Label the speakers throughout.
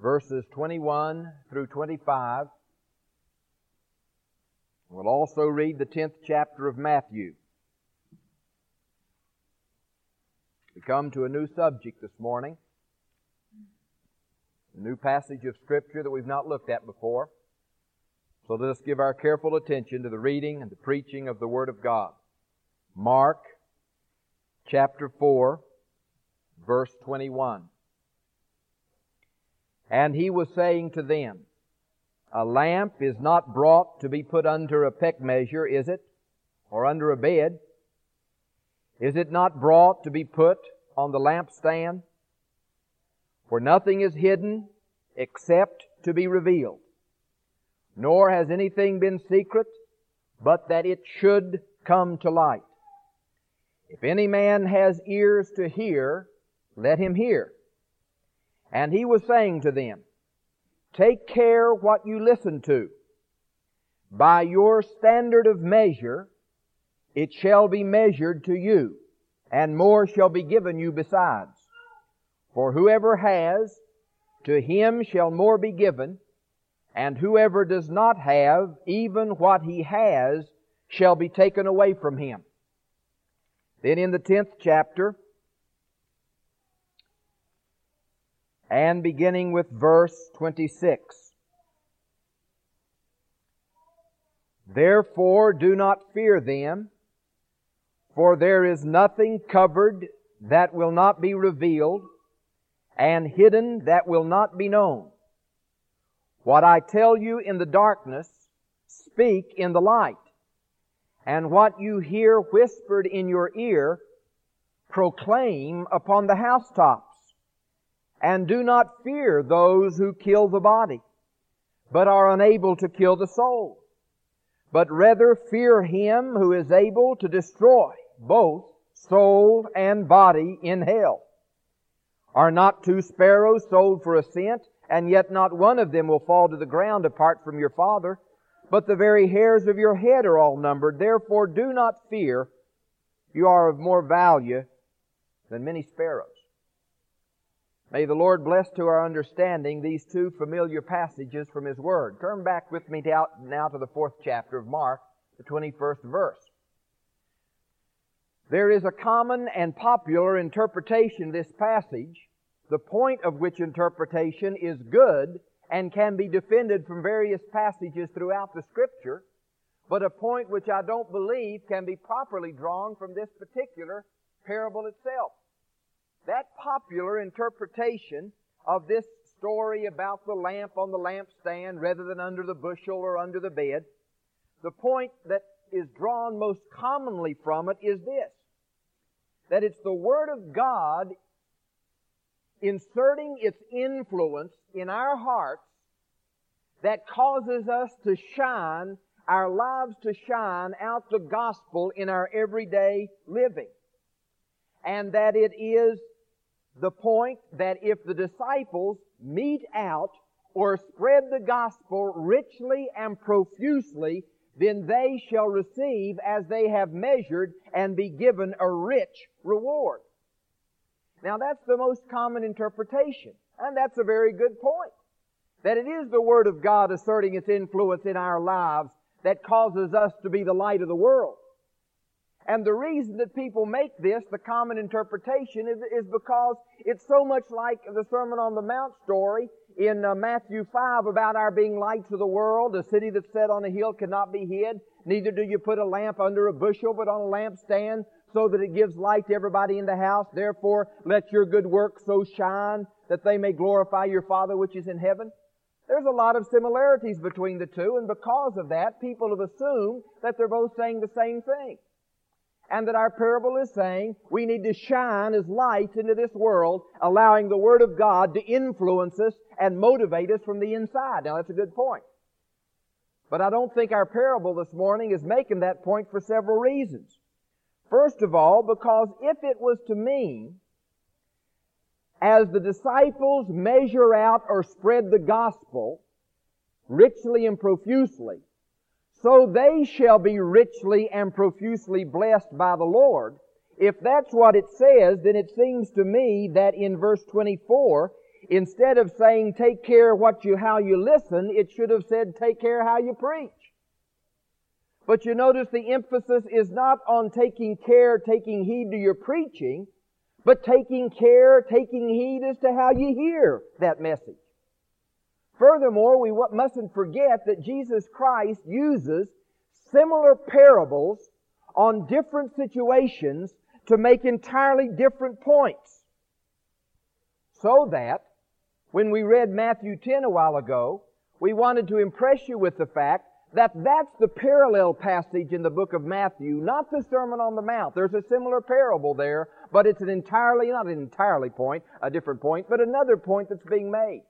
Speaker 1: Verses 21 through 25. We'll also read the 10th chapter of Matthew. We come to a new subject this morning. A new passage of Scripture that we've not looked at before. So let us give our careful attention to the reading and the preaching of the Word of God. Mark chapter 4, verse 21. And he was saying to them, A lamp is not brought to be put under a peck measure, is it? Or under a bed? Is it not brought to be put on the lampstand? For nothing is hidden except to be revealed. Nor has anything been secret, but that it should come to light. If any man has ears to hear, let him hear. And he was saying to them, Take care what you listen to. By your standard of measure, it shall be measured to you, and more shall be given you besides. For whoever has, to him shall more be given, and whoever does not have, even what he has, shall be taken away from him. Then in the tenth chapter, and beginning with verse 26. Therefore do not fear them, for there is nothing covered that will not be revealed, and hidden that will not be known. What I tell you in the darkness, speak in the light. And what you hear whispered in your ear, proclaim upon the housetops. And do not fear those who kill the body, but are unable to kill the soul. But rather fear him who is able to destroy both soul and body in hell. Are not two sparrows sold for a cent, and yet not one of them will fall to the ground apart from your Father? But the very hairs of your head are all numbered. Therefore do not fear. You are of more value than many sparrows. May the Lord bless to our understanding these two familiar passages from His Word. Turn back with me now to the fourth chapter of Mark, the 21st verse. There is a common and popular interpretation of this passage, the point of which interpretation is good and can be defended from various passages throughout the Scripture, but a point which I don't believe can be properly drawn from this particular parable itself. That popular interpretation of this story about the lamp on the lampstand rather than under the bushel or under the bed, the point that is drawn most commonly from it is this. That it's the Word of God inserting its influence in our hearts that causes us to shine, our lives to shine out the gospel in our everyday living. And that it is the point that if the disciples mete out or spread the gospel richly and profusely, then they shall receive as they have measured and be given a rich reward. Now that's the most common interpretation, and that's a very good point. That it is the Word of God asserting its influence in our lives that causes us to be the light of the world. And the reason that people make this the common interpretation is, is because it's so much like the Sermon on the Mount story in uh, Matthew 5 about our being lights of the world. A city that's set on a hill cannot be hid. Neither do you put a lamp under a bushel, but on a lampstand so that it gives light to everybody in the house. Therefore, let your good work so shine that they may glorify your Father which is in heaven. There's a lot of similarities between the two, and because of that, people have assumed that they're both saying the same thing. And that our parable is saying we need to shine as lights into this world, allowing the Word of God to influence us and motivate us from the inside. Now that's a good point. But I don't think our parable this morning is making that point for several reasons. First of all, because if it was to mean, as the disciples measure out or spread the gospel richly and profusely, so they shall be richly and profusely blessed by the Lord. If that's what it says, then it seems to me that in verse 24, instead of saying take care what you, how you listen, it should have said take care how you preach. But you notice the emphasis is not on taking care, taking heed to your preaching, but taking care, taking heed as to how you hear that message. Furthermore, we mustn't forget that Jesus Christ uses similar parables on different situations to make entirely different points. So that when we read Matthew 10 a while ago, we wanted to impress you with the fact that that's the parallel passage in the book of Matthew, not the Sermon on the Mount. There's a similar parable there, but it's an entirely, not an entirely point, a different point, but another point that's being made.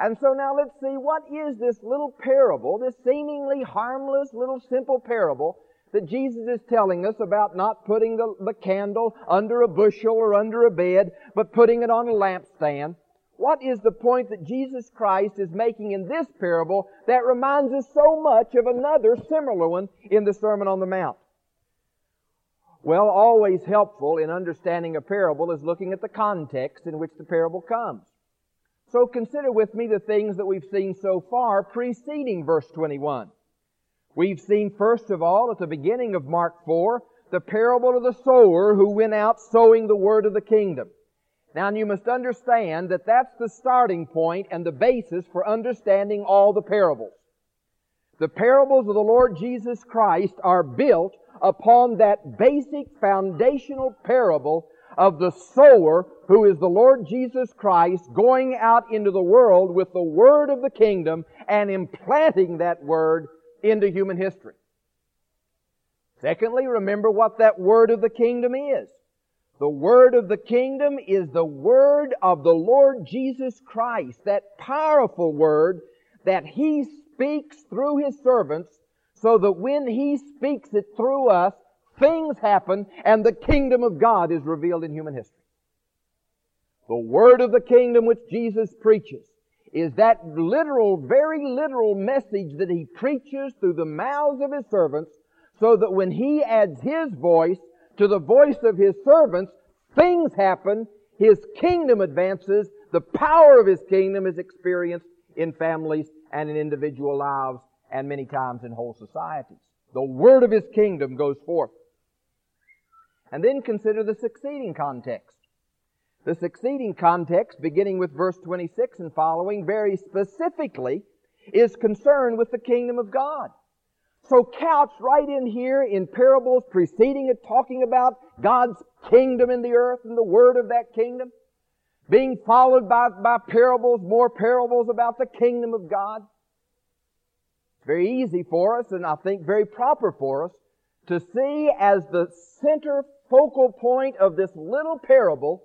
Speaker 1: And so now let's see what is this little parable, this seemingly harmless little simple parable that Jesus is telling us about not putting the, the candle under a bushel or under a bed, but putting it on a lampstand. What is the point that Jesus Christ is making in this parable that reminds us so much of another similar one in the Sermon on the Mount? Well, always helpful in understanding a parable is looking at the context in which the parable comes. So consider with me the things that we've seen so far preceding verse 21. We've seen first of all at the beginning of Mark 4 the parable of the sower who went out sowing the word of the kingdom. Now you must understand that that's the starting point and the basis for understanding all the parables. The parables of the Lord Jesus Christ are built upon that basic foundational parable of the sower who is the Lord Jesus Christ going out into the world with the word of the kingdom and implanting that word into human history. Secondly, remember what that word of the kingdom is. The word of the kingdom is the word of the Lord Jesus Christ, that powerful word that He speaks through His servants so that when He speaks it through us, things happen and the kingdom of God is revealed in human history. The word of the kingdom which Jesus preaches is that literal, very literal message that He preaches through the mouths of His servants so that when He adds His voice, to the voice of His servants, things happen, His kingdom advances, the power of His kingdom is experienced in families and in individual lives and many times in whole societies. The word of His kingdom goes forth. And then consider the succeeding context. The succeeding context, beginning with verse 26 and following, very specifically is concerned with the kingdom of God. So couched right in here in parables preceding it, talking about God's kingdom in the earth and the word of that kingdom, being followed by, by parables, more parables about the kingdom of God. It's very easy for us, and I think very proper for us, to see as the center focal point of this little parable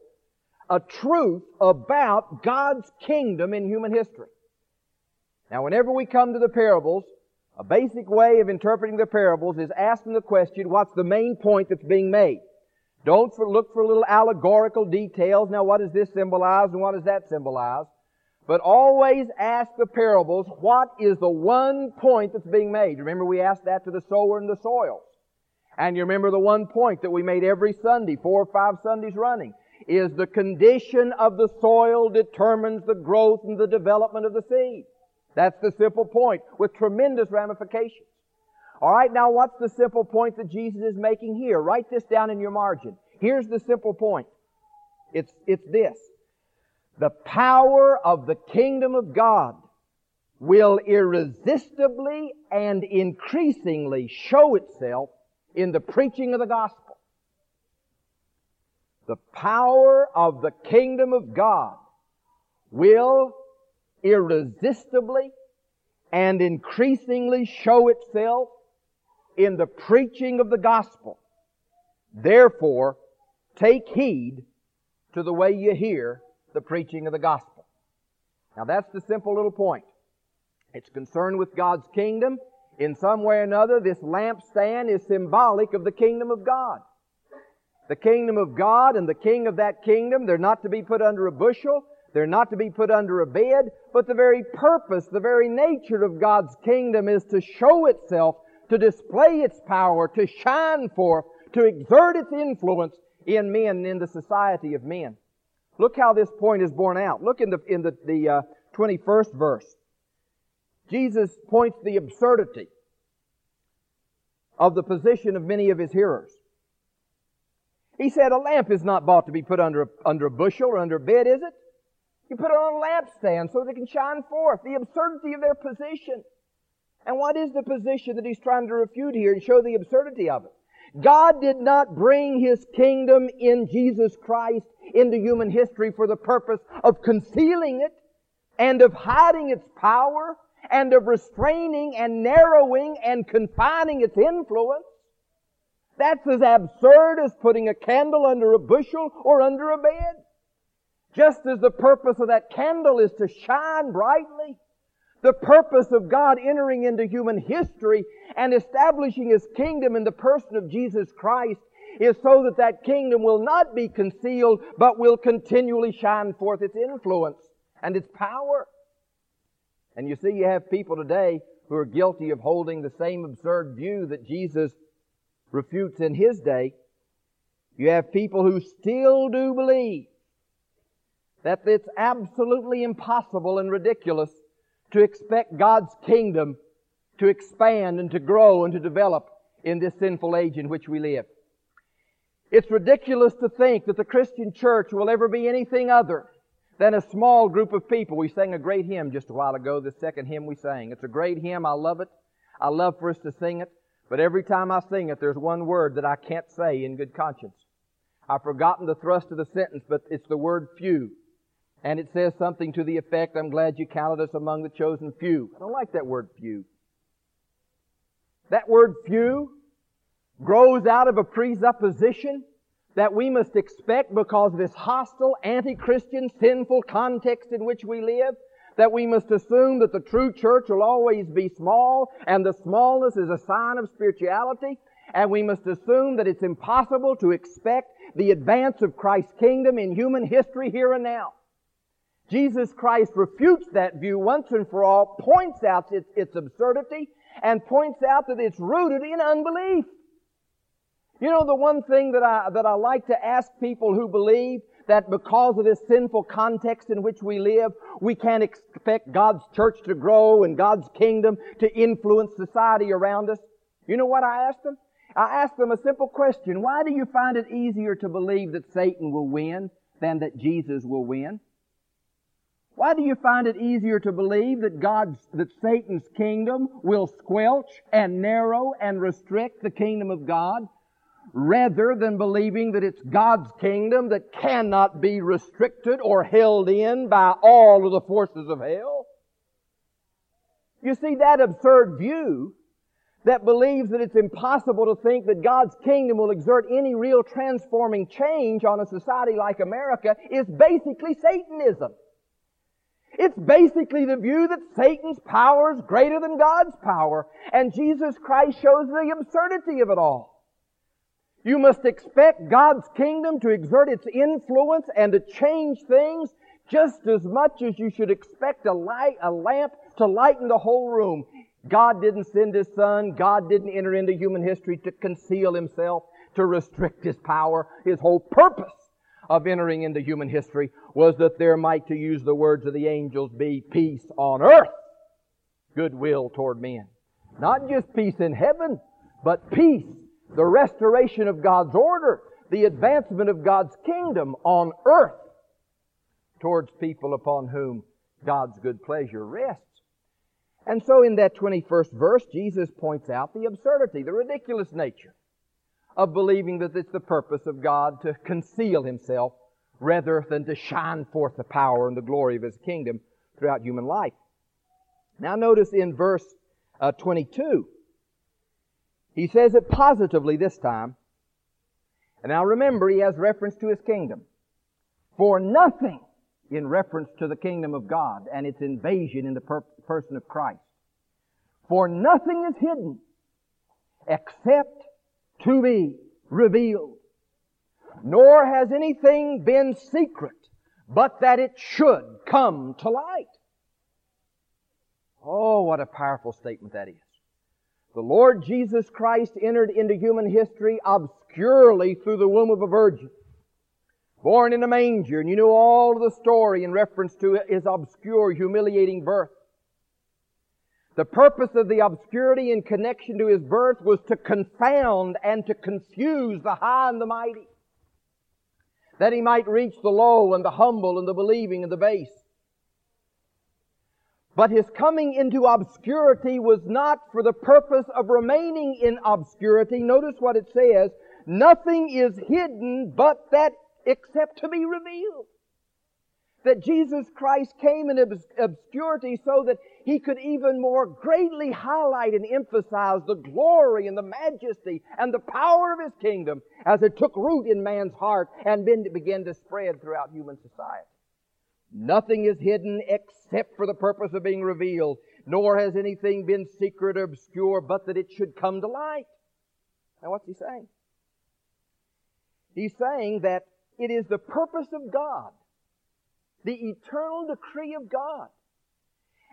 Speaker 1: a truth about God's kingdom in human history. Now, whenever we come to the parables, a basic way of interpreting the parables is asking the question, what's the main point that's being made? Don't for, look for little allegorical details. Now, what does this symbolize and what does that symbolize? But always ask the parables, what is the one point that's being made? Remember we asked that to the sower and the soil. And you remember the one point that we made every Sunday, four or five Sundays running, is the condition of the soil determines the growth and the development of the seed. That's the simple point with tremendous ramifications. Alright, now what's the simple point that Jesus is making here? Write this down in your margin. Here's the simple point. It's, it's this. The power of the kingdom of God will irresistibly and increasingly show itself in the preaching of the gospel. The power of the kingdom of God will irresistibly and increasingly show itself in the preaching of the gospel. Therefore, take heed to the way you hear the preaching of the gospel. Now that's the simple little point. It's concerned with God's kingdom. In some way or another, this lampstand is symbolic of the kingdom of God. The kingdom of God and the king of that kingdom, they're not to be put under a bushel. They're not to be put under a bed, but the very purpose, the very nature of God's kingdom is to show itself, to display its power, to shine forth, to exert its influence in men in the society of men. Look how this point is borne out. Look in the, in the, the uh, 21st verse. Jesus points the absurdity of the position of many of his hearers. He said, a lamp is not bought to be put under a, under a bushel or under a bed, is it? You put it on a lampstand so that it can shine forth. The absurdity of their position. And what is the position that he's trying to refute here and show the absurdity of it? God did not bring His kingdom in Jesus Christ into human history for the purpose of concealing it and of hiding its power and of restraining and narrowing and confining its influence. That's as absurd as putting a candle under a bushel or under a bed. Just as the purpose of that candle is to shine brightly, the purpose of God entering into human history and establishing His kingdom in the person of Jesus Christ is so that that kingdom will not be concealed, but will continually shine forth its influence and its power. And you see, you have people today who are guilty of holding the same absurd view that Jesus refutes in his day. You have people who still do believe that it's absolutely impossible and ridiculous to expect God's kingdom to expand and to grow and to develop in this sinful age in which we live. It's ridiculous to think that the Christian church will ever be anything other than a small group of people. We sang a great hymn just a while ago, the second hymn we sang. It's a great hymn. I love it. I love for us to sing it. But every time I sing it, there's one word that I can't say in good conscience. I've forgotten the thrust of the sentence, but it's the word few. And it says something to the effect, I'm glad you counted us among the chosen few. I don't like that word few. That word few grows out of a presupposition that we must expect because of this hostile, anti-Christian, sinful context in which we live, that we must assume that the true church will always be small and the smallness is a sign of spirituality, and we must assume that it's impossible to expect the advance of Christ's kingdom in human history here and now. Jesus Christ refutes that view once and for all, points out its, its absurdity, and points out that it's rooted in unbelief. You know, the one thing that I, that I like to ask people who believe that because of this sinful context in which we live, we can't expect God's church to grow and God's kingdom to influence society around us. You know what I ask them? I ask them a simple question. Why do you find it easier to believe that Satan will win than that Jesus will win? Why do you find it easier to believe that God's, that Satan's kingdom will squelch and narrow and restrict the kingdom of God rather than believing that it's God's kingdom that cannot be restricted or held in by all of the forces of hell? You see, that absurd view that believes that it's impossible to think that God's kingdom will exert any real transforming change on a society like America is basically Satanism. It's basically the view that Satan's power is greater than God's power. And Jesus Christ shows the absurdity of it all. You must expect God's kingdom to exert its influence and to change things just as much as you should expect a light, a lamp to lighten the whole room. God didn't send His Son. God didn't enter into human history to conceal Himself, to restrict His power. His whole purpose of entering into human history was that there might, to use the words of the angels, be peace on earth, goodwill toward men. Not just peace in heaven, but peace, the restoration of God's order, the advancement of God's kingdom on earth towards people upon whom God's good pleasure rests. And so in that 21st verse, Jesus points out the absurdity, the ridiculous nature of believing that it's the purpose of God to conceal Himself rather than to shine forth the power and the glory of His kingdom throughout human life. Now notice in verse uh, 22, he says it positively this time. And now remember, he has reference to his kingdom. For nothing in reference to the kingdom of God and its invasion in the per- person of Christ. For nothing is hidden except to be revealed. Nor has anything been secret but that it should come to light. Oh, what a powerful statement that is. The Lord Jesus Christ entered into human history obscurely through the womb of a virgin. Born in a manger, and you know all the story in reference to his obscure, humiliating birth. The purpose of the obscurity in connection to his birth was to confound and to confuse the high and the mighty. That he might reach the low and the humble and the believing and the base. But his coming into obscurity was not for the purpose of remaining in obscurity. Notice what it says. Nothing is hidden but that except to be revealed that Jesus Christ came in obscurity so that he could even more greatly highlight and emphasize the glory and the majesty and the power of his kingdom as it took root in man's heart and began to spread throughout human society. Nothing is hidden except for the purpose of being revealed, nor has anything been secret or obscure, but that it should come to light. Now what's he saying? He's saying that it is the purpose of God the eternal decree of God.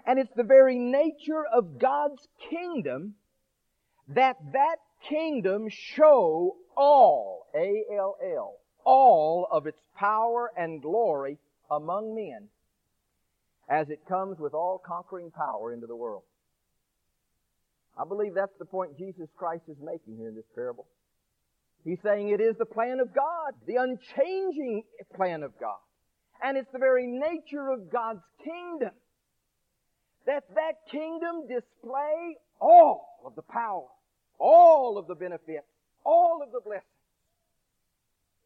Speaker 1: And it's the very nature of God's kingdom that that kingdom show all, A-L-L, all of its power and glory among men as it comes with all conquering power into the world. I believe that's the point Jesus Christ is making here in this parable. He's saying it is the plan of God, the unchanging plan of God. And it's the very nature of God's kingdom that that kingdom display all of the power, all of the benefits, all of the blessings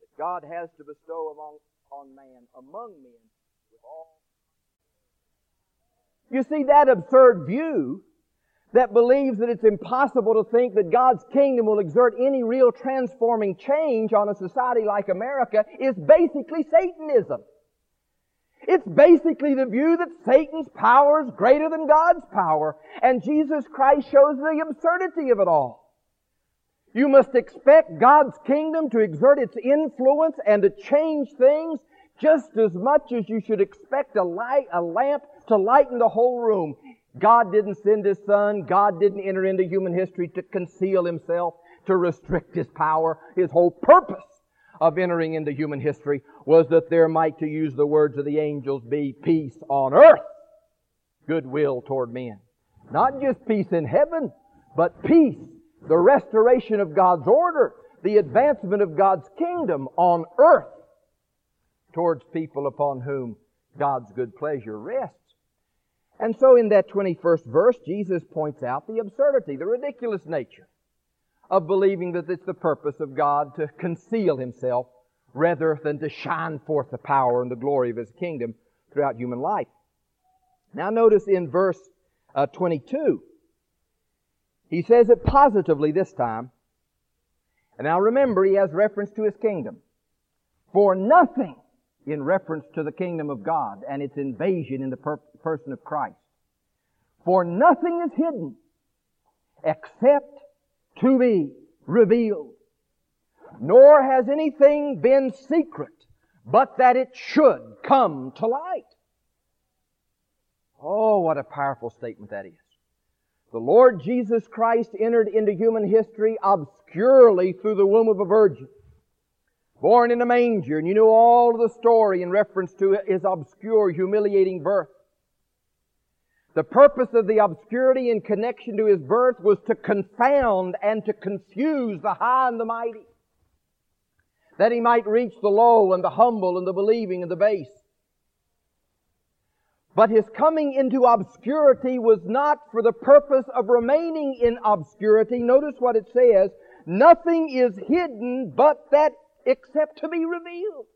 Speaker 1: that God has to bestow among, on man, among men, with all. You see, that absurd view that believes that it's impossible to think that God's kingdom will exert any real transforming change on a society like America is basically Satanism. It's basically the view that Satan's power is greater than God's power. And Jesus Christ shows the absurdity of it all. You must expect God's kingdom to exert its influence and to change things just as much as you should expect a light, a lamp to lighten the whole room. God didn't send His Son. God didn't enter into human history to conceal Himself, to restrict His power. His whole purpose of entering into human history was that there might, to use the words of the angels, be peace on earth, goodwill toward men. Not just peace in heaven, but peace, the restoration of God's order, the advancement of God's kingdom on earth towards people upon whom God's good pleasure rests. And so in that 21st verse, Jesus points out the absurdity, the ridiculous nature of believing that it's the purpose of God to conceal Himself rather than to shine forth the power and the glory of His kingdom throughout human life. Now notice in verse uh, 22, he says it positively this time. And now remember, he has reference to his kingdom. For nothing in reference to the kingdom of God and its invasion in the per- person of Christ. For nothing is hidden except to be revealed. Nor has anything been secret, but that it should come to light. Oh, what a powerful statement that is. The Lord Jesus Christ entered into human history obscurely through the womb of a virgin. Born in a manger, and you know all of the story in reference to his obscure, humiliating birth. The purpose of the obscurity in connection to his birth was to confound and to confuse the high and the mighty. That he might reach the low and the humble and the believing and the base. But his coming into obscurity was not for the purpose of remaining in obscurity. Notice what it says. Nothing is hidden but that except to be revealed.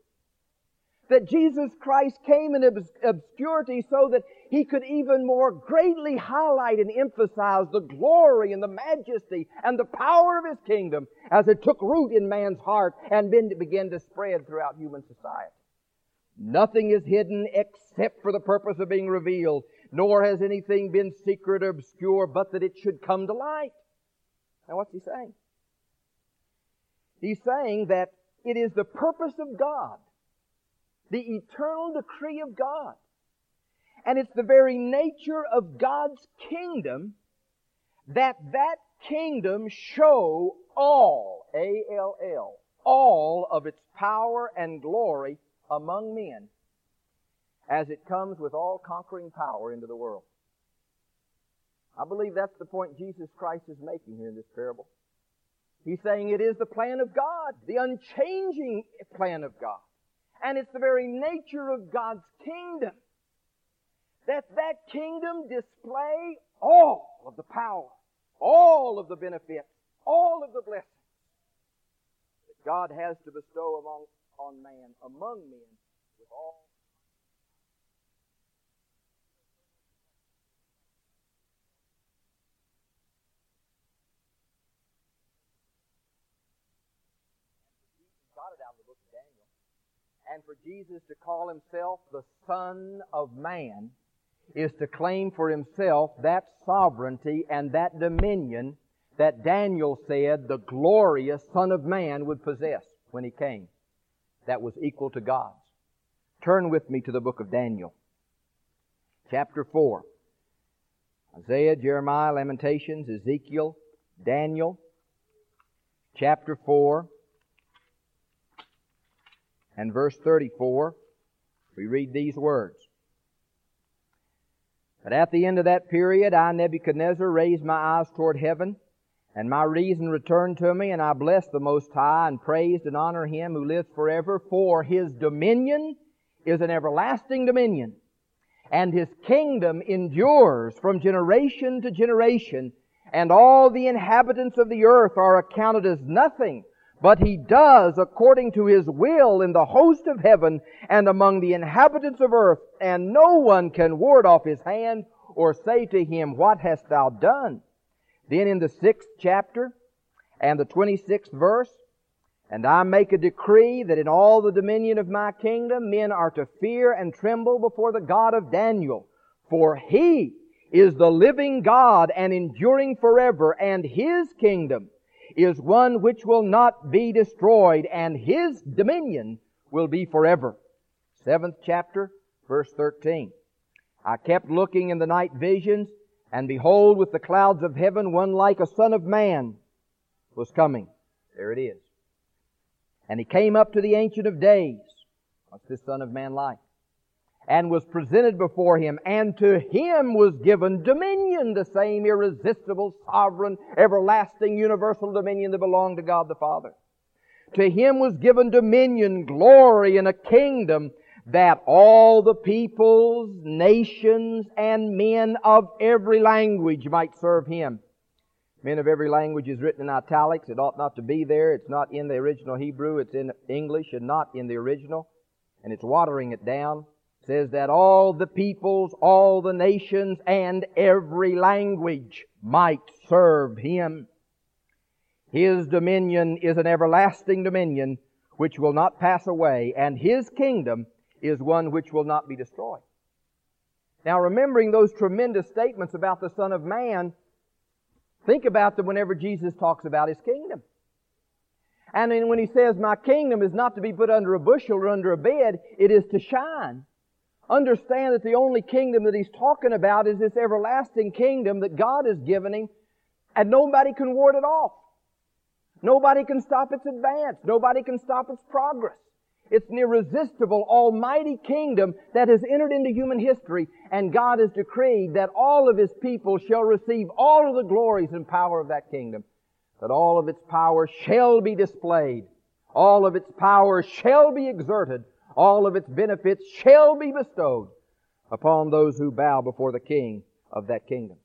Speaker 1: That Jesus Christ came in obscurity so that he could even more greatly highlight and emphasize the glory and the majesty and the power of his kingdom as it took root in man's heart and began to spread throughout human society. Nothing is hidden except for the purpose of being revealed, nor has anything been secret or obscure, but that it should come to light. Now what's he saying? He's saying that it is the purpose of God, the eternal decree of God, and it's the very nature of God's kingdom that that kingdom show all, A-L-L, all of its power and glory among men as it comes with all conquering power into the world. I believe that's the point Jesus Christ is making here in this parable. He's saying it is the plan of God, the unchanging plan of God. And it's the very nature of God's kingdom that that kingdom display all of the power, all of the benefits, all of the blessings that God has to bestow among, on man, among men, with all. And for Jesus to call himself the Son of Man is to claim for himself that sovereignty and that dominion that Daniel said the glorious Son of Man would possess when he came. That was equal to God's. Turn with me to the book of Daniel. Chapter 4. Isaiah, Jeremiah, Lamentations, Ezekiel, Daniel. Chapter 4 and verse 34. We read these words. But at the end of that period, I, Nebuchadnezzar, raised my eyes toward heaven, and my reason returned to me, and I blessed the Most High, and praised and honored Him who lives forever, for His dominion is an everlasting dominion, and His kingdom endures from generation to generation, and all the inhabitants of the earth are accounted as nothing, but He does according to His will in the host of heaven and among the inhabitants of earth, and no one can ward off His hand or say to Him, What hast Thou done? Then in the sixth chapter and the twenty-sixth verse, and I make a decree that in all the dominion of my kingdom men are to fear and tremble before the God of Daniel, for He is the living God and enduring forever, and His kingdom is one which will not be destroyed, and his dominion will be forever. Seventh chapter, verse 13. I kept looking in the night visions, and behold, with the clouds of heaven, one like a son of man was coming. There it is. And he came up to the Ancient of Days. What's this son of man like? and was presented before him, and to him was given dominion, the same irresistible, sovereign, everlasting, universal dominion that belonged to God the Father. To him was given dominion, glory, and a kingdom that all the peoples, nations, and men of every language might serve him. Men of every language is written in italics. It ought not to be there. It's not in the original Hebrew. It's in English and not in the original. And it's watering it down It says that all the peoples, all the nations, and every language might serve him. His dominion is an everlasting dominion which will not pass away, and his kingdom is one which will not be destroyed. Now remembering those tremendous statements about the Son of Man, think about them whenever Jesus talks about his kingdom. And then when he says, my kingdom is not to be put under a bushel or under a bed, it is to shine. Understand that the only kingdom that he's talking about is this everlasting kingdom that God has given him, and nobody can ward it off. Nobody can stop its advance. Nobody can stop its progress. It's an irresistible, almighty kingdom that has entered into human history, and God has decreed that all of His people shall receive all of the glories and power of that kingdom. That all of its power shall be displayed. All of its power shall be exerted all of its benefits shall be bestowed upon those who bow before the King of that kingdom.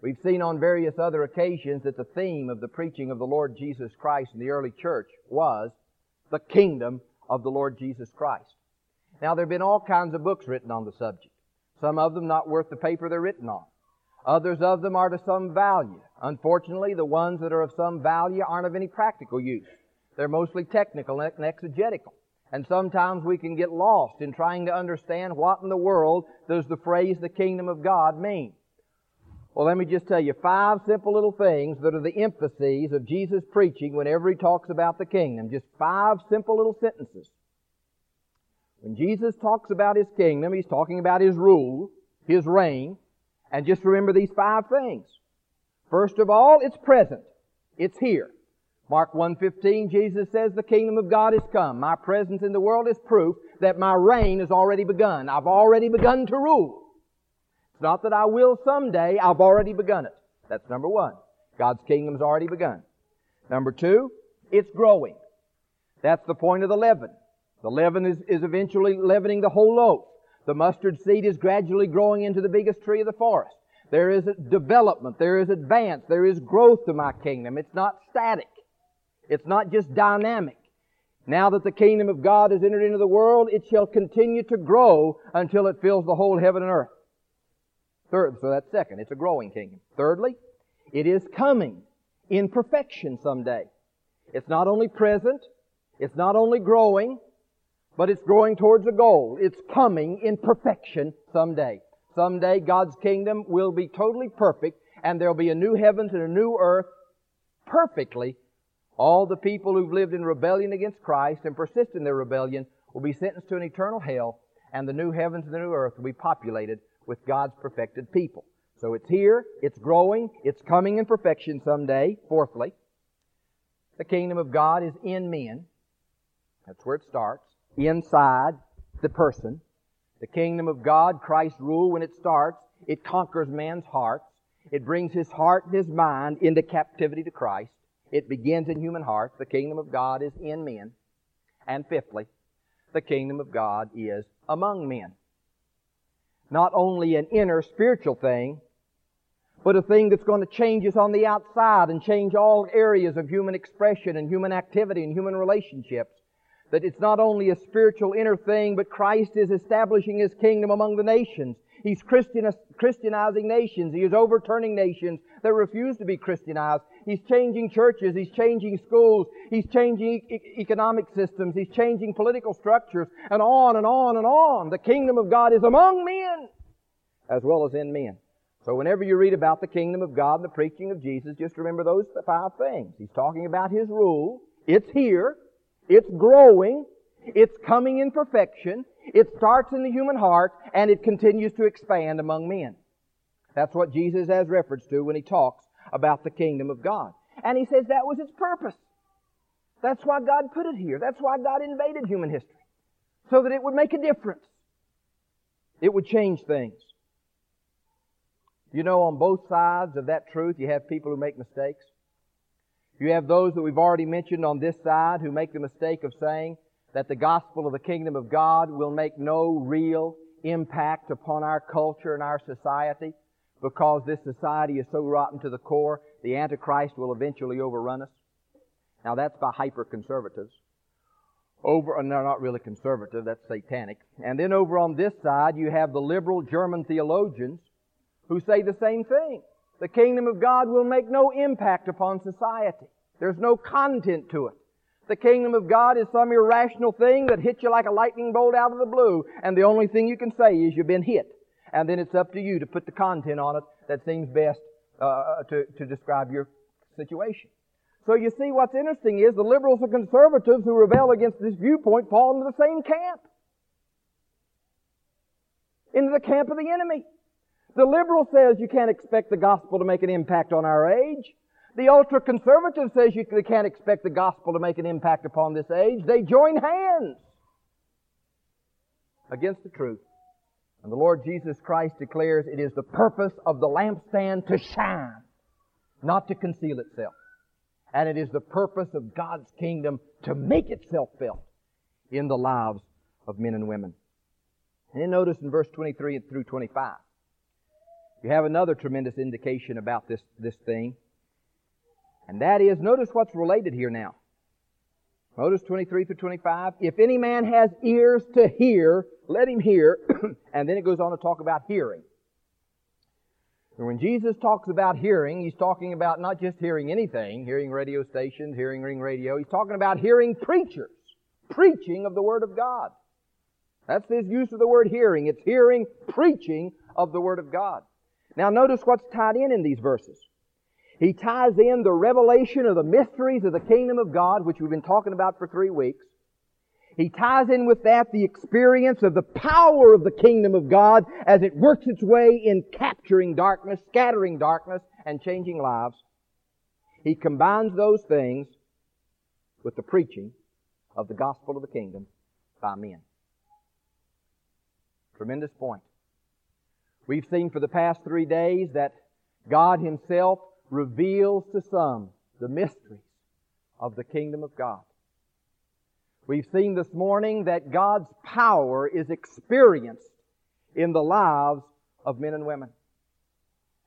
Speaker 1: We've seen on various other occasions that the theme of the preaching of the Lord Jesus Christ in the early church was the kingdom of the Lord Jesus Christ. Now there have been all kinds of books written on the subject. Some of them not worth the paper they're written on. Others of them are to some value. Unfortunately, the ones that are of some value aren't of any practical use. They're mostly technical and exegetical. And sometimes we can get lost in trying to understand what in the world does the phrase the kingdom of God mean. Well, let me just tell you five simple little things that are the emphases of Jesus' preaching whenever he talks about the kingdom. Just five simple little sentences. When Jesus talks about his kingdom, he's talking about his rule, his reign, and just remember these five things. First of all, it's present. It's here. Mark 1.15, Jesus says, the kingdom of God is come. My presence in the world is proof that my reign has already begun. I've already begun to rule. Not that I will someday, I've already begun it. That's number one. God's kingdom's already begun. Number two, it's growing. That's the point of the leaven. The leaven is, is eventually leavening the whole loaf. The mustard seed is gradually growing into the biggest tree of the forest. There is development. There is advance. There is growth to my kingdom. It's not static. It's not just dynamic. Now that the kingdom of God has entered into the world, it shall continue to grow until it fills the whole heaven and earth. Third, so that's second. It's a growing kingdom. Thirdly, it is coming in perfection someday. It's not only present, it's not only growing, but it's growing towards a goal. It's coming in perfection someday. Someday God's kingdom will be totally perfect and there'll be a new heavens and a new earth perfectly. All the people who've lived in rebellion against Christ and persist in their rebellion will be sentenced to an eternal hell and the new heavens and the new earth will be populated with God's perfected people. So it's here, it's growing, it's coming in perfection someday. Fourthly, the kingdom of God is in men. That's where it starts inside the person. The kingdom of God, Christ's rule, when it starts, it conquers man's hearts. It brings his heart and his mind into captivity to Christ. It begins in human hearts. The kingdom of God is in men. And fifthly, the kingdom of God is among men. Not only an inner spiritual thing, but a thing that's going to change us on the outside and change all areas of human expression and human activity and human relationships that it's not only a spiritual inner thing, but Christ is establishing His kingdom among the nations. He's Christianizing nations. He is overturning nations that refuse to be Christianized. He's changing churches. He's changing schools. He's changing e- economic systems. He's changing political structures and on and on and on. The kingdom of God is among men as well as in men. So whenever you read about the kingdom of God and the preaching of Jesus, just remember those five things. He's talking about His rule. It's here. It's growing. It's coming in perfection. It starts in the human heart and it continues to expand among men. That's what Jesus has reference to when he talks about the kingdom of God. And he says that was its purpose. That's why God put it here. That's why God invaded human history. So that it would make a difference. It would change things. You know, on both sides of that truth, you have people who make mistakes. You have those that we've already mentioned on this side who make the mistake of saying that the gospel of the kingdom of God will make no real impact upon our culture and our society because this society is so rotten to the core, the Antichrist will eventually overrun us. Now that's by hyper-conservatives. Over, uh, and they're not really conservative, that's satanic. And then over on this side, you have the liberal German theologians who say the same thing. The kingdom of God will make no impact upon society. There's no content to it. The kingdom of God is some irrational thing that hits you like a lightning bolt out of the blue, and the only thing you can say is you've been hit. And then it's up to you to put the content on it that seems best uh, to, to describe your situation. So you see what's interesting is the liberals and conservatives who rebel against this viewpoint fall into the same camp. Into the camp of the enemy. The liberal says you can't expect the gospel to make an impact on our age. The ultra-conservative says you can't expect the gospel to make an impact upon this age. They join hands against the truth. And the Lord Jesus Christ declares it is the purpose of the lampstand to shine, not to conceal itself. And it is the purpose of God's kingdom to make itself felt in the lives of men and women. And then notice in verse 23 through 25. You have another tremendous indication about this, this thing. And that is, notice what's related here now. Notice 23 through 25. If any man has ears to hear, let him hear. and then it goes on to talk about hearing. And when Jesus talks about hearing, he's talking about not just hearing anything, hearing radio stations, hearing ring radio. He's talking about hearing preachers, preaching of the Word of God. That's his use of the word hearing. It's hearing, preaching of the Word of God. Now notice what's tied in in these verses. He ties in the revelation of the mysteries of the kingdom of God, which we've been talking about for three weeks. He ties in with that the experience of the power of the kingdom of God as it works its way in capturing darkness, scattering darkness, and changing lives. He combines those things with the preaching of the gospel of the kingdom by men. Tremendous point. We've seen for the past three days that God Himself reveals to some the mysteries of the kingdom of God. We've seen this morning that God's power is experienced in the lives of men and women.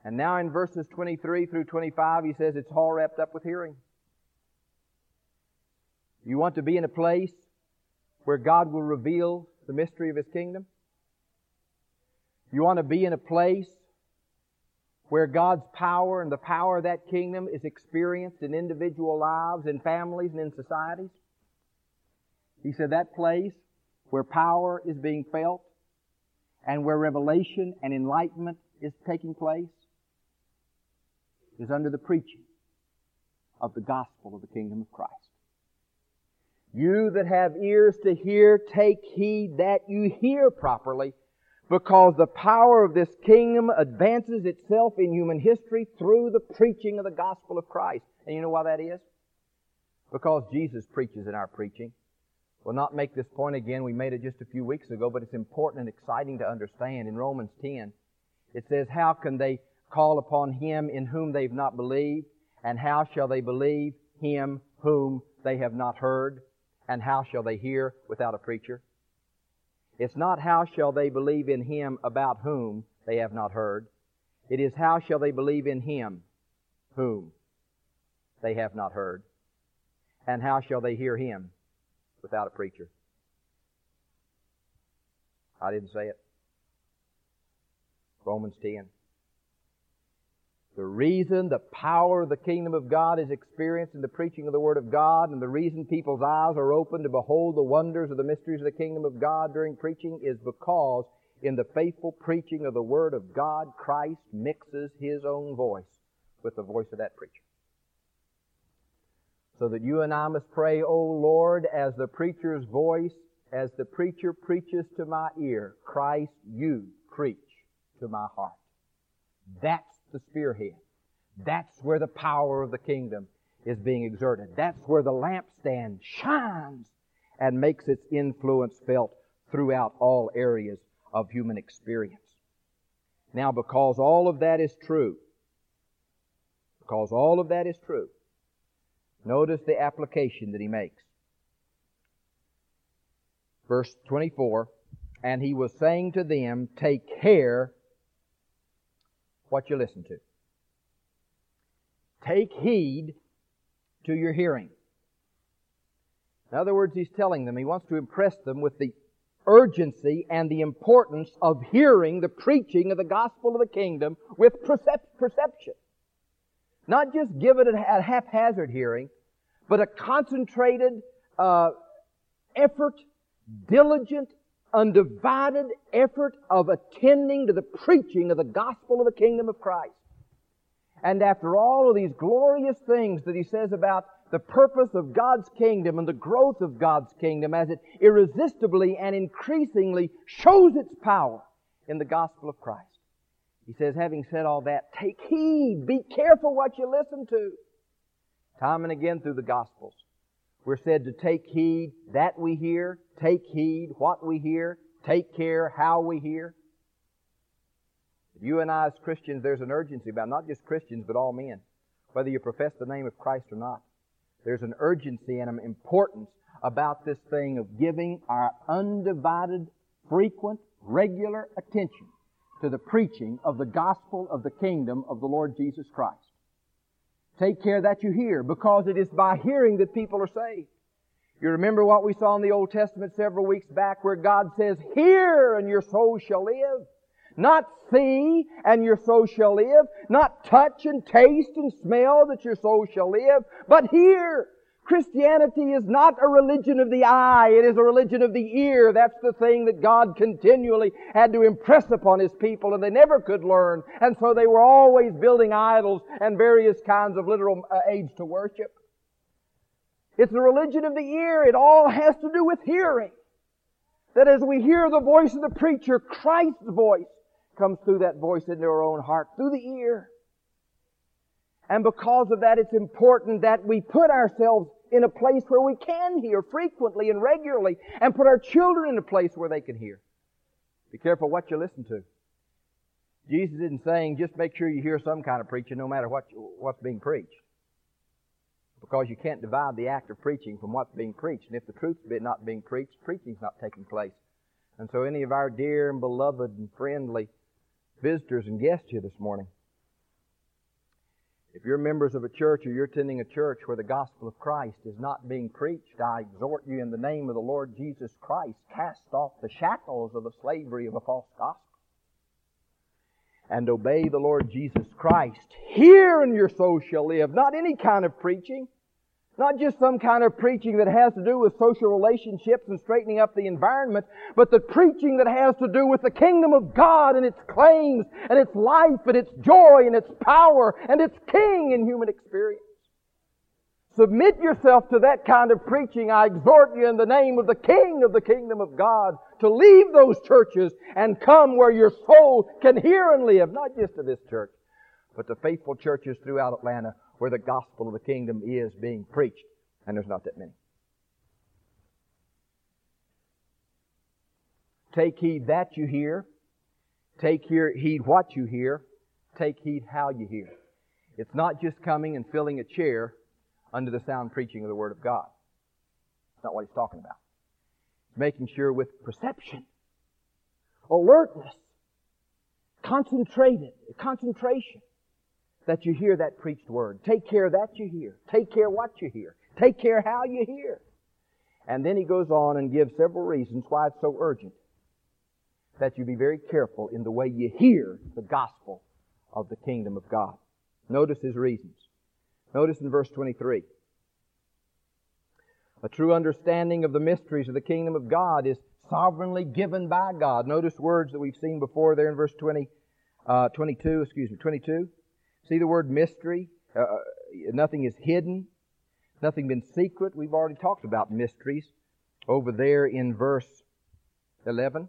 Speaker 1: And now in verses 23 through 25, he says it's all wrapped up with hearing. You want to be in a place where God will reveal the mystery of His kingdom? You want to be in a place where God's power and the power of that kingdom is experienced in individual lives, in families, and in societies? He said that place where power is being felt and where revelation and enlightenment is taking place is under the preaching of the gospel of the kingdom of Christ. You that have ears to hear, take heed that you hear properly because the power of this kingdom advances itself in human history through the preaching of the gospel of Christ. And you know why that is? Because Jesus preaches in our preaching. We'll not make this point again. We made it just a few weeks ago, but it's important and exciting to understand. In Romans 10, it says, How can they call upon him in whom they've not believed? And how shall they believe him whom they have not heard? And how shall they hear without a preacher? It's not how shall they believe in him about whom they have not heard. It is how shall they believe in him whom they have not heard. And how shall they hear him without a preacher. I didn't say it. Romans 10. The reason the power of the kingdom of God is experienced in the preaching of the Word of God, and the reason people's eyes are open to behold the wonders of the mysteries of the kingdom of God during preaching is because in the faithful preaching of the Word of God, Christ mixes His own voice with the voice of that preacher. So that you and I must pray, O Lord, as the preacher's voice, as the preacher preaches to my ear, Christ, you preach to my heart. That's the spearhead. That's where the power of the kingdom is being exerted. That's where the lampstand shines and makes its influence felt throughout all areas of human experience. Now, because all of that is true, because all of that is true, Notice the application that he makes. Verse 24, and he was saying to them, take care what you listen to. Take heed to your hearing. In other words, he's telling them, he wants to impress them with the urgency and the importance of hearing the preaching of the gospel of the kingdom with perception. Not just give it a haphazard hearing, but a concentrated uh, effort, diligent, undivided effort of attending to the preaching of the gospel of the kingdom of Christ. And after all of these glorious things that he says about the purpose of God's kingdom and the growth of God's kingdom as it irresistibly and increasingly shows its power in the gospel of Christ. He says, having said all that, take heed, be careful what you listen to. Time and again through the Gospels. We're said to take heed that we hear, take heed what we hear, take care how we hear. You and I as Christians, there's an urgency about not just Christians, but all men, whether you profess the name of Christ or not. There's an urgency and an importance about this thing of giving our undivided, frequent, regular attention to the preaching of the gospel of the kingdom of the Lord Jesus Christ. Take care that you hear, because it is by hearing that people are saved. You remember what we saw in the Old Testament several weeks back where God says, Hear and your soul shall live. Not see and your soul shall live. Not touch and taste and smell that your soul shall live. But hear. Christianity is not a religion of the eye, it is a religion of the ear. That's the thing that God continually had to impress upon His people and they never could learn. And so they were always building idols and various kinds of literal uh, aids to worship. It's the religion of the ear. It all has to do with hearing. That as we hear the voice of the preacher, Christ's voice comes through that voice into our own heart, through the ear. And because of that, it's important that we put ourselves in a place where we can hear frequently and regularly and put our children in a place where they can hear. Be careful what you listen to. Jesus isn't saying just make sure you hear some kind of preaching no matter what, what's being preached. Because you can't divide the act of preaching from what's being preached. And if the truth's not being preached, preaching's not taking place. And so any of our dear and beloved and friendly visitors and guests here this morning, if you're members of a church or you're attending a church where the gospel of Christ is not being preached, I exhort you in the name of the Lord Jesus Christ, cast off the shackles of the slavery of a false gospel and obey the Lord Jesus Christ. Here in your soul shall live. Not any kind of preaching. Not just some kind of preaching that has to do with social relationships and straightening up the environment, but the preaching that has to do with the kingdom of God and its claims and its life and its joy and its power and its king in human experience. Submit yourself to that kind of preaching. I exhort you in the name of the King of the kingdom of God to leave those churches and come where your soul can hear and live, not just to this church, but to faithful churches throughout Atlanta where the gospel of the kingdom is being preached. And there's not that many. Take heed that you hear. Take heed what you hear. Take heed how you hear. It's not just coming and filling a chair under the sound preaching of the Word of God. That's not what he's talking about. Making sure with perception, alertness, concentrated, concentration, that you hear that preached word. Take care that you hear. Take care what you hear. Take care how you hear. And then he goes on and gives several reasons why it's so urgent that you be very careful in the way you hear the gospel of the kingdom of God. Notice his reasons. Notice in verse 23. A true understanding of the mysteries of the kingdom of God is sovereignly given by God. Notice words that we've seen before there in verse 20, uh, 22, excuse me, 22. See the word mystery? Uh, uh, nothing is hidden. Nothing been secret. We've already talked about mysteries over there in verse 11.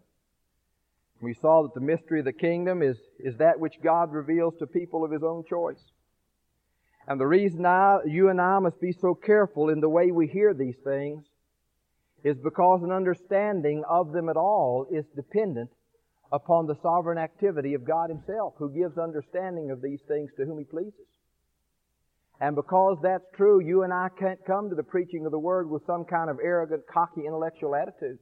Speaker 1: We saw that the mystery of the kingdom is, is that which God reveals to people of His own choice. And the reason I, you and I must be so careful in the way we hear these things is because an understanding of them at all is dependent upon the sovereign activity of God Himself, who gives understanding of these things to whom He pleases. And because that's true, you and I can't come to the preaching of the Word with some kind of arrogant, cocky intellectual attitude.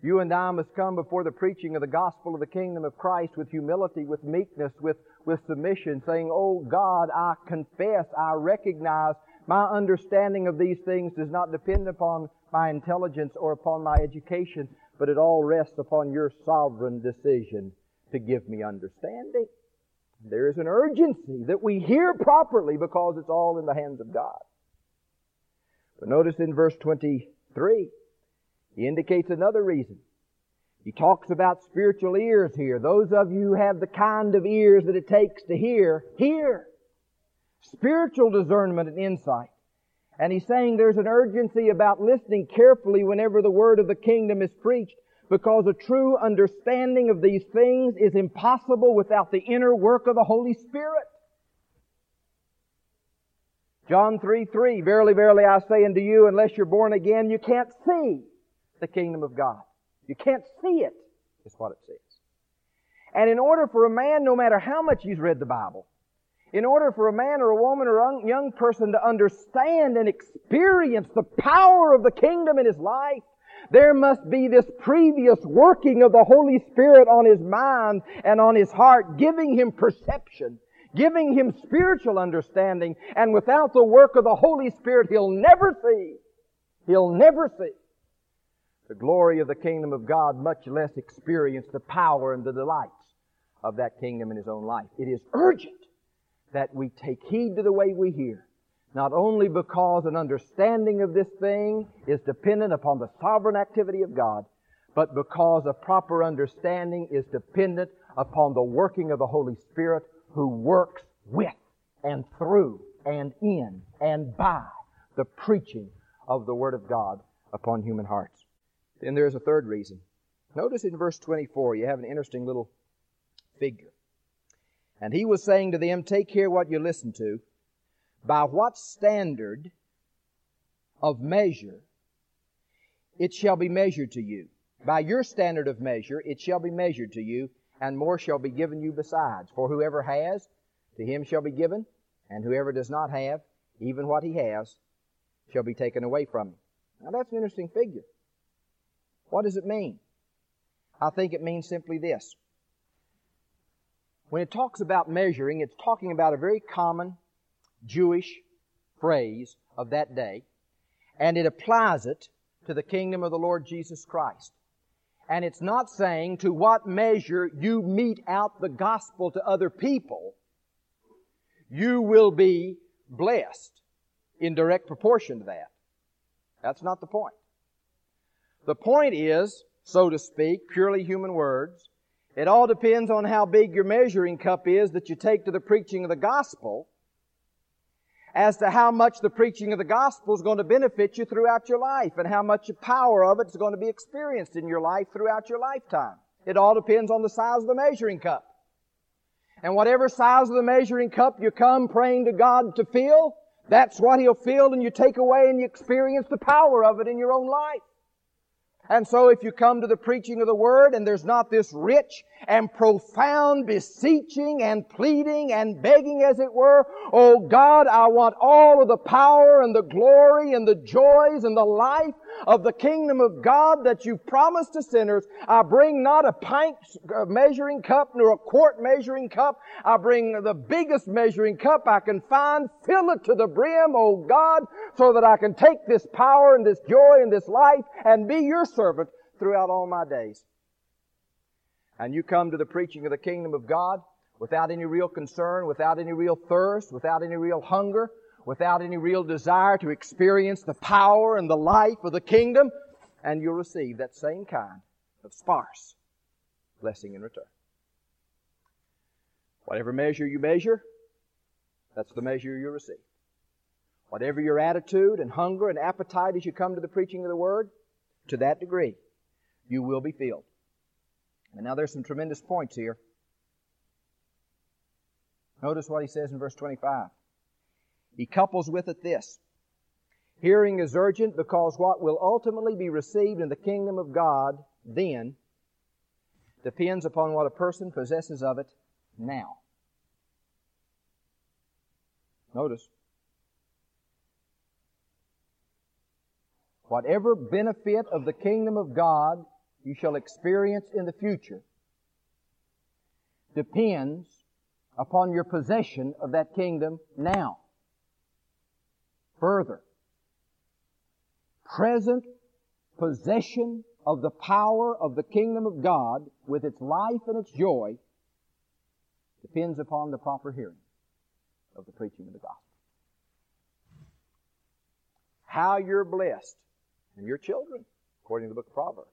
Speaker 1: You and I must come before the preaching of the gospel of the kingdom of Christ with humility, with meekness, with, with submission, saying, Oh God, I confess, I recognize my understanding of these things does not depend upon my intelligence or upon my education, but it all rests upon your sovereign decision to give me understanding. There is an urgency that we hear properly because it's all in the hands of God. But notice in verse 23, he indicates another reason. He talks about spiritual ears here. Those of you who have the kind of ears that it takes to hear, hear. Spiritual discernment and insight. And he's saying there's an urgency about listening carefully whenever the word of the kingdom is preached because a true understanding of these things is impossible without the inner work of the Holy Spirit. John 3, 3, Verily, verily, I say unto you, unless you're born again, you can't see the kingdom of God. You can't see it, is what it says. And in order for a man, no matter how much he's read the Bible, in order for a man or a woman or a young person to understand and experience the power of the kingdom in his life, there must be this previous working of the Holy Spirit on his mind and on his heart, giving him perception, giving him spiritual understanding, and without the work of the Holy Spirit, he'll never see. He'll never see the glory of the kingdom of God, much less experience the power and the delights of that kingdom in his own life. It is urgent that we take heed to the way we hear, not only because an understanding of this thing is dependent upon the sovereign activity of God, but because a proper understanding is dependent upon the working of the Holy Spirit who works with and through and in and by the preaching of the Word of God upon human hearts. Then there's a third reason. Notice in verse 24, you have an interesting little figure. And he was saying to them, Take care what you listen to. By what standard of measure it shall be measured to you. By your standard of measure it shall be measured to you, and more shall be given you besides. For whoever has, to him shall be given, and whoever does not have, even what he has, shall be taken away from him. Now that's an interesting figure. What does it mean? I think it means simply this. When it talks about measuring, it's talking about a very common Jewish phrase of that day, and it applies it to the kingdom of the Lord Jesus Christ. And it's not saying to what measure you mete out the gospel to other people, you will be blessed in direct proportion to that. That's not the point. The point is, so to speak, purely human words, it all depends on how big your measuring cup is that you take to the preaching of the gospel as to how much the preaching of the gospel is going to benefit you throughout your life and how much the power of it is going to be experienced in your life throughout your lifetime. It all depends on the size of the measuring cup. And whatever size of the measuring cup you come praying to God to fill, that's what He'll fill and you take away and you experience the power of it in your own life. And so if you come to the preaching of the Word and there's not this rich and profound beseeching and pleading and begging as it were, oh God, I want all of the power and the glory and the joys and the life of the kingdom of God that you've promised to sinners. I bring not a pint uh, measuring cup nor a quart measuring cup. I bring the biggest measuring cup I can find. Fill it to the brim, O God, so that I can take this power and this joy and this life and be your servant throughout all my days. And you come to the preaching of the kingdom of God without any real concern, without any real thirst, without any real hunger, without any real desire to experience the power and the life of the kingdom, and you'll receive that same kind of sparse blessing in return. Whatever measure you measure, that's the measure you'll receive. Whatever your attitude and hunger and appetite as you come to the preaching of the Word, to that degree, you will be filled. And now there's some tremendous points here. Notice what he says in verse 25. He couples with it this. Hearing is urgent because what will ultimately be received in the kingdom of God then depends upon what a person possesses of it now. Notice. Whatever benefit of the kingdom of God you shall experience in the future depends upon your possession of that kingdom now. Further, present possession of the power of the kingdom of God with its life and its joy depends upon the proper hearing of the preaching of the gospel. How you're blessed, and your children, according to the book of Proverbs,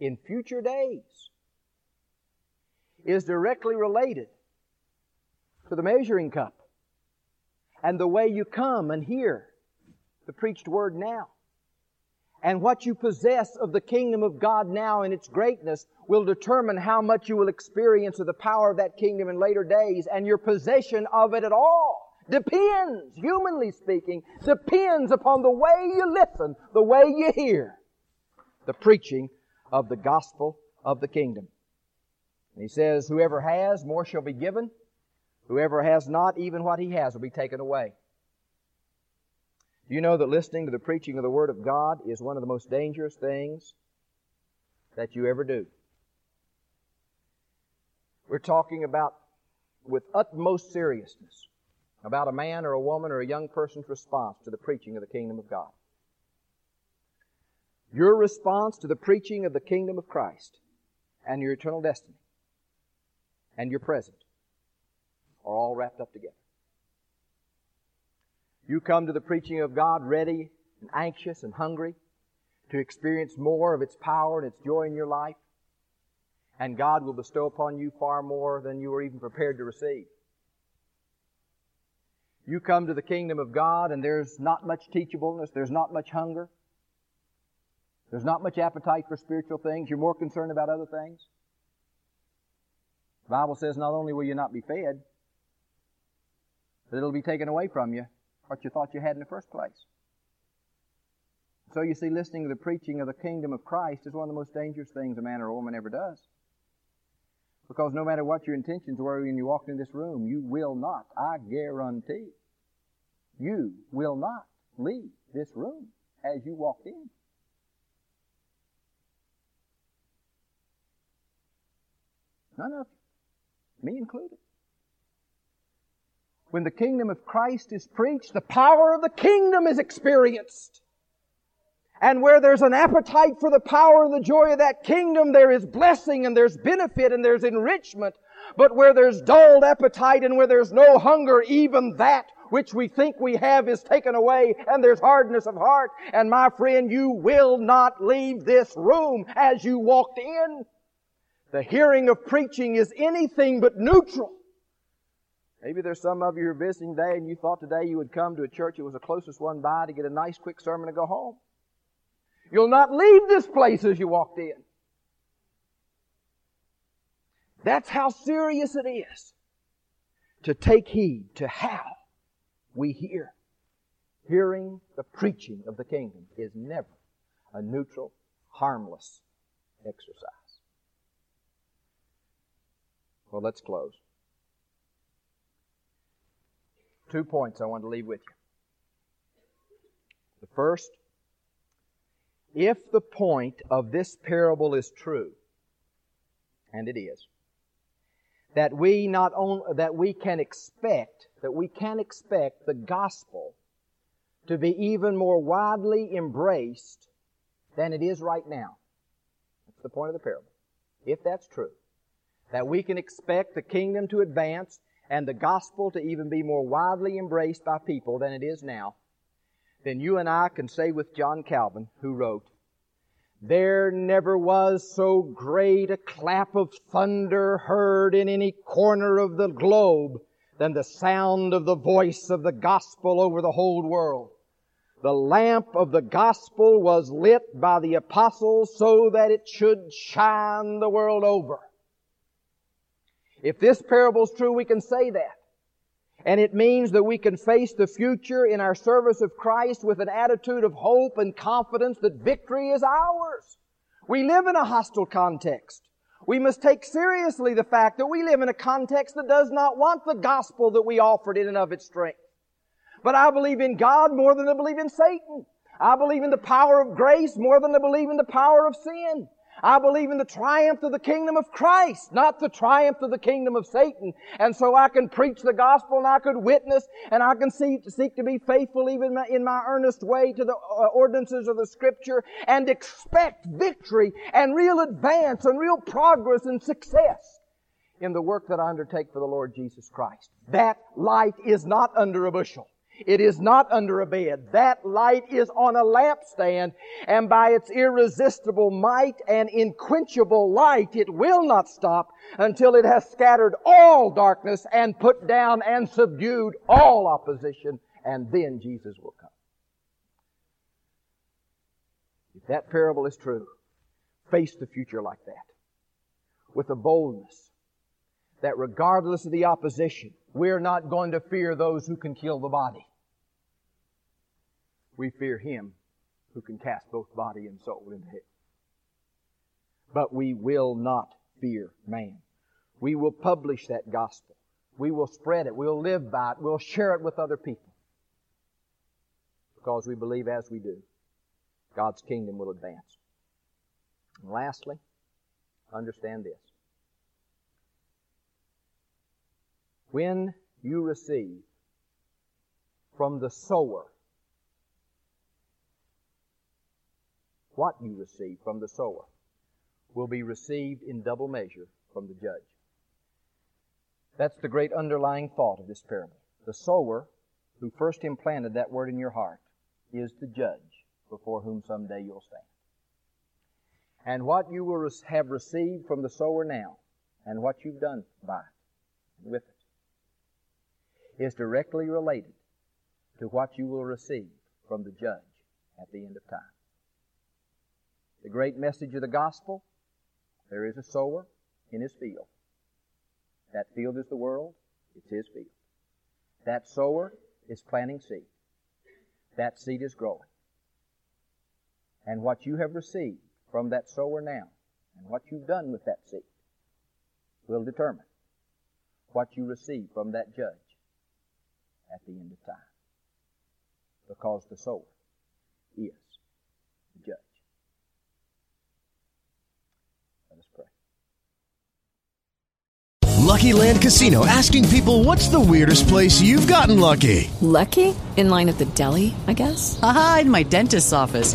Speaker 1: in future days is directly related to the measuring cup and the way you come and hear the preached word now. And what you possess of the kingdom of God now in its greatness will determine how much you will experience of the power of that kingdom in later days and your possession of it at all depends, humanly speaking, depends upon the way you listen, the way you hear the preaching of the gospel of the kingdom. And he says, whoever has, more shall be given. Whoever has not, even what he has will be taken away. Do you know that listening to the preaching of the Word of God is one of the most dangerous things that you ever do? We're talking about, with utmost seriousness, about a man or a woman or a young person's response to the preaching of the kingdom of God. Your response to the preaching of the kingdom of Christ and your eternal destiny and your present are all wrapped up together. You come to the preaching of God ready and anxious and hungry to experience more of its power and its joy in your life, and God will bestow upon you far more than you were even prepared to receive. You come to the kingdom of God and there's not much teachableness, there's not much hunger, there's not much appetite for spiritual things, you're more concerned about other things. The Bible says not only will you not be fed, but it'll be taken away from you what you thought you had in the first place. So you see, listening to the preaching of the kingdom of Christ is one of the most dangerous things a man or a woman ever does. Because no matter what your intentions were when you walked in this room, you will not, I guarantee, you will not leave this room as you walked in. None of you, me included. When the kingdom of Christ is preached, the power of the kingdom is experienced. And where there's an appetite for the power and the joy of that kingdom, there is blessing and there's benefit and there's enrichment. But where there's dulled appetite and where there's no hunger, even that which we think we have is taken away and there's hardness of heart. And my friend, you will not leave this room as you walked in. The hearing of preaching is anything but neutral. Maybe there's some of you who are visiting today and you thought today you would come to a church that was the closest one by to get a nice quick sermon and go home. You'll not leave this place as you walked in. That's how serious it is to take heed to how we hear. Hearing the preaching of the kingdom is never a neutral, harmless exercise. Well, let's close. Two points I want to leave with you. The first if the point of this parable is true, and it is, that we not only, that we can expect, that we can expect the gospel to be even more widely embraced than it is right now. That's the point of the parable. If that's true, that we can expect the kingdom to advance and the gospel to even be more widely embraced by people than it is now, then you and I can say with John Calvin, who wrote, There never was so great a clap of thunder heard in any corner of the globe than the sound of the voice of the gospel over the whole world. The lamp of the gospel was lit by the apostles so that it should shine the world over. If this parable is true, we can say that. And it means that we can face the future in our service of Christ with an attitude of hope and confidence that victory is ours. We live in a hostile context. We must take seriously the fact that we live in a context that does not want the gospel that we offered in and of its strength. But I believe in God more than I believe in Satan. I believe in the power of grace more than I believe in the power of sin. I believe in the triumph of the kingdom of Christ, not the triumph of the kingdom of Satan. And so I can preach the gospel and I could witness and I can see, seek to be faithful even in my earnest way to the uh, ordinances of the scripture and expect victory and real advance and real progress and success in the work that I undertake for the Lord Jesus Christ. That light is not under a bushel. It is not under a bed. That light is on a lampstand, and by its irresistible might and unquenchable light, it will not stop until it has scattered all darkness and put down and subdued all opposition, and then Jesus will come. If that parable is true, face the future like that. With a boldness that regardless of the opposition, we're not going to fear those who can kill the body. We fear Him who can cast both body and soul into hell. But we will not fear man. We will publish that gospel. We will spread it. We'll live by it. We'll share it with other people. Because we believe as we do, God's kingdom will advance. And lastly, understand this. When you receive from the sower what you receive from the sower will be received in double measure from the judge. That's the great underlying thought of this parable. The sower who first implanted that word in your heart is the judge before whom someday you'll stand. And what you will have received from the sower now, and what you've done by it with it, is directly related to what you will receive from the judge at the end of time. The great message of the gospel there is a sower in his field. That field is the world, it's his field. That sower is planting seed. That seed is growing. And what you have received from that sower now, and what you've done with that seed, will determine what you receive from that judge at the end of time. Because the sower is the judge. Let us pray.
Speaker 2: Lucky Land Casino asking people what's the weirdest place you've gotten lucky?
Speaker 3: Lucky? In line at the deli, I guess?
Speaker 4: Aha, in my dentist's office.